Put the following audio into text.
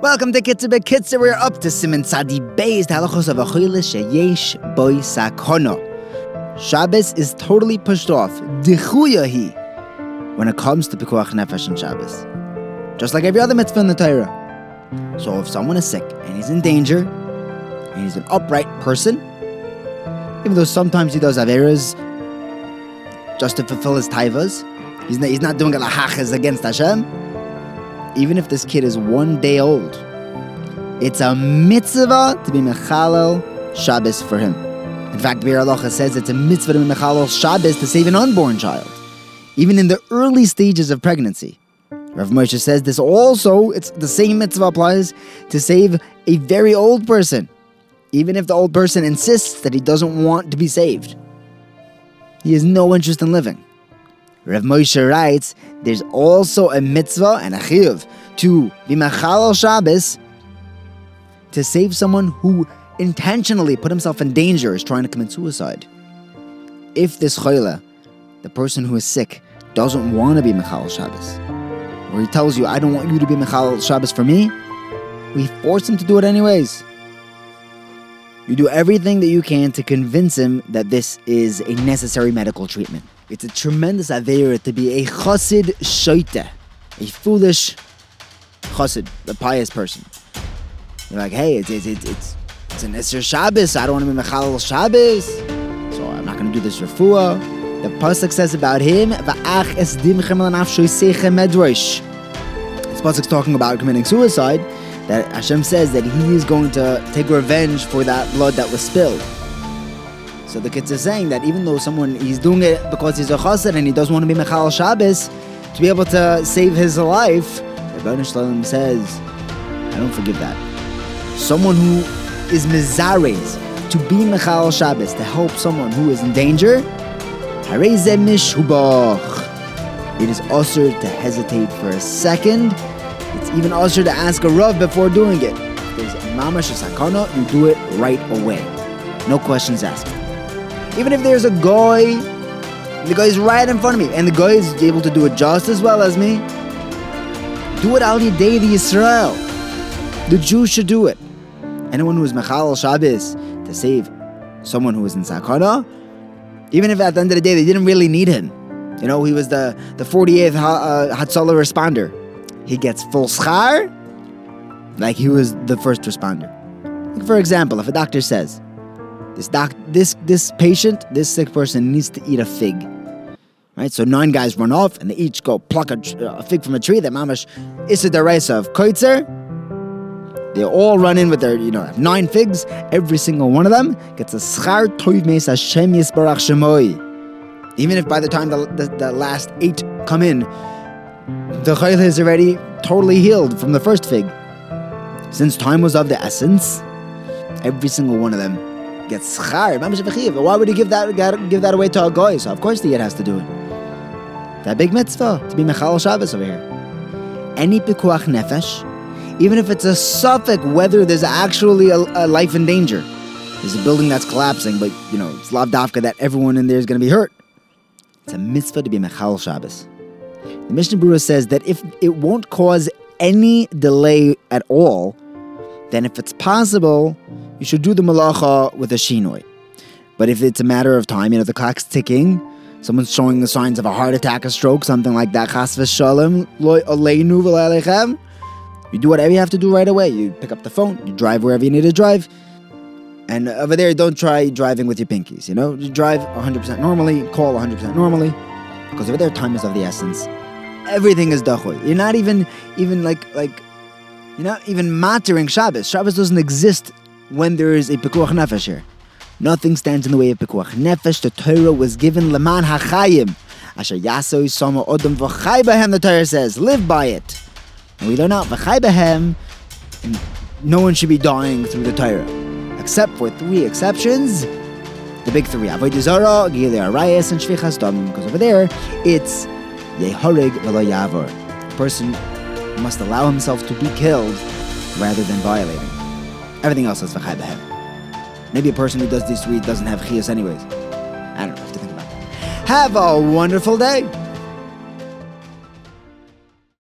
Welcome to Kitzur. We're up to Siman Tzadi Beis, the halachos of Achille Sheyesh Boy Sakono. Shabbos is totally pushed off. Dichuyahi when it comes to Pikuach Nefesh and Shabbos. Just like every other mitzvah in the Torah. So if someone is sick and he's in danger, and he's an upright person, even though sometimes he does averas just to fulfill his taivas, he's not, he's not doing a lahachas against Hashem, even if this kid is one day old, it's a mitzvah to be mechalel Shabbos for him. In fact, Bir says it's a mitzvah to be mechalel Shabbos to save an unborn child, even in the early stages of pregnancy. Rav Moshe says this also, it's the same mitzvah applies to save a very old person, even if the old person insists that he doesn't want to be saved. He has no interest in living. Rav Moshe writes, there's also a mitzvah and a chiyuv to be machal Shabbos to save someone who intentionally put himself in danger is trying to commit suicide. If this chayla, the person who is sick, doesn't want to be machal Shabbos, or he tells you, I don't want you to be machal Shabbos for me, we force him to do it anyways. You do everything that you can to convince him that this is a necessary medical treatment. It's a tremendous avera to be a chassid shoite, a foolish chassid, a pious person. You're like, hey, it's it's it's it's, it's an Esther Shabbos. I don't want to be mechal Shabbos, so I'm not going to do this refuah. The pasuk says about him, "Va'ach esdim medrash." This pasuk's talking about committing suicide. That Hashem says that He is going to take revenge for that blood that was spilled. So the kids are saying that even though someone he's doing it because he's a chassid and he doesn't want to be Mechal Shabbos, to be able to save his life, the Rebbeinu Shalom says, I don't forgive that. Someone who is mizares to be Mechal Shabbos, to help someone who is in danger, it is usher to hesitate for a second. It's even usher to ask a Rav before doing it. If there's mamash sakana, you do it right away. No questions asked. Even if there's a guy, the guy is right in front of me, and the guy is able to do it just as well as me, do it al Yidei the Israel. The Jew should do it. Anyone who is Mechal Shabbos to save someone who is in Sakana, even if at the end of the day they didn't really need him. You know, he was the, the 48th uh, Hatzalah responder. He gets full schar, like he was the first responder. For example, if a doctor says, this doc, this this patient, this sick person needs to eat a fig. Right, so nine guys run off and they each go pluck a, a fig from a tree that mamash is a deraisa of koitzer. They all run in with their, you know, nine figs. Every single one of them gets a schar toiv meis Hashem yisbarach shemoi. Even if by the time the, the, the last eight come in, the chayla is already totally healed from the first fig. Since time was of the essence, every single one of them gets schar. Why would he give that give that away to a guy? So of course the yid has to do it. That big mitzvah to be mechal Shabbos over here. Any pikuach nefesh, even if it's a safek whether there's actually a, a, life in danger. There's a building that's collapsing, but you know it's lavdafka that everyone in there is going to be hurt. It's a mitzvah to be mechal Shabbos. The Mishnah Berurah says that if it won't cause any delay at all, then if it's possible, you should do the malacha with a shinoi. But if it's a matter of time, you know, the clock's ticking, someone's showing the signs of a heart attack, a stroke, something like that, chas v'shalom, you do whatever you have to do right away. You pick up the phone, you drive wherever you need to drive. And over there, don't try driving with your pinkies, you know? You drive 100% normally, call 100% normally, because over there, time is of the essence. Everything is dachoy. You're not even, even like, like, you're not even mattering Shabbos. Shabbos doesn't exist when there is a Pekuach Nefesh here. Nothing stands in the way of Pekuach Nefesh. The Torah was given Leman HaChayim. Asher Yaso Yisama Odom V'chai the Torah says, live by it. And we learn out V'chai no one should be dying through the Torah. Except for three exceptions. The big three, Avodah Zarah, Gilei Arayas, and Shvichas Dam. Because over there, it's Yehorig V'lo Yavor. The person must allow himself to be killed rather than violating. Everything else is v'chai. Maybe a person who does these three doesn't have chias anyways. I don't know. Have to think about it. Have a wonderful day.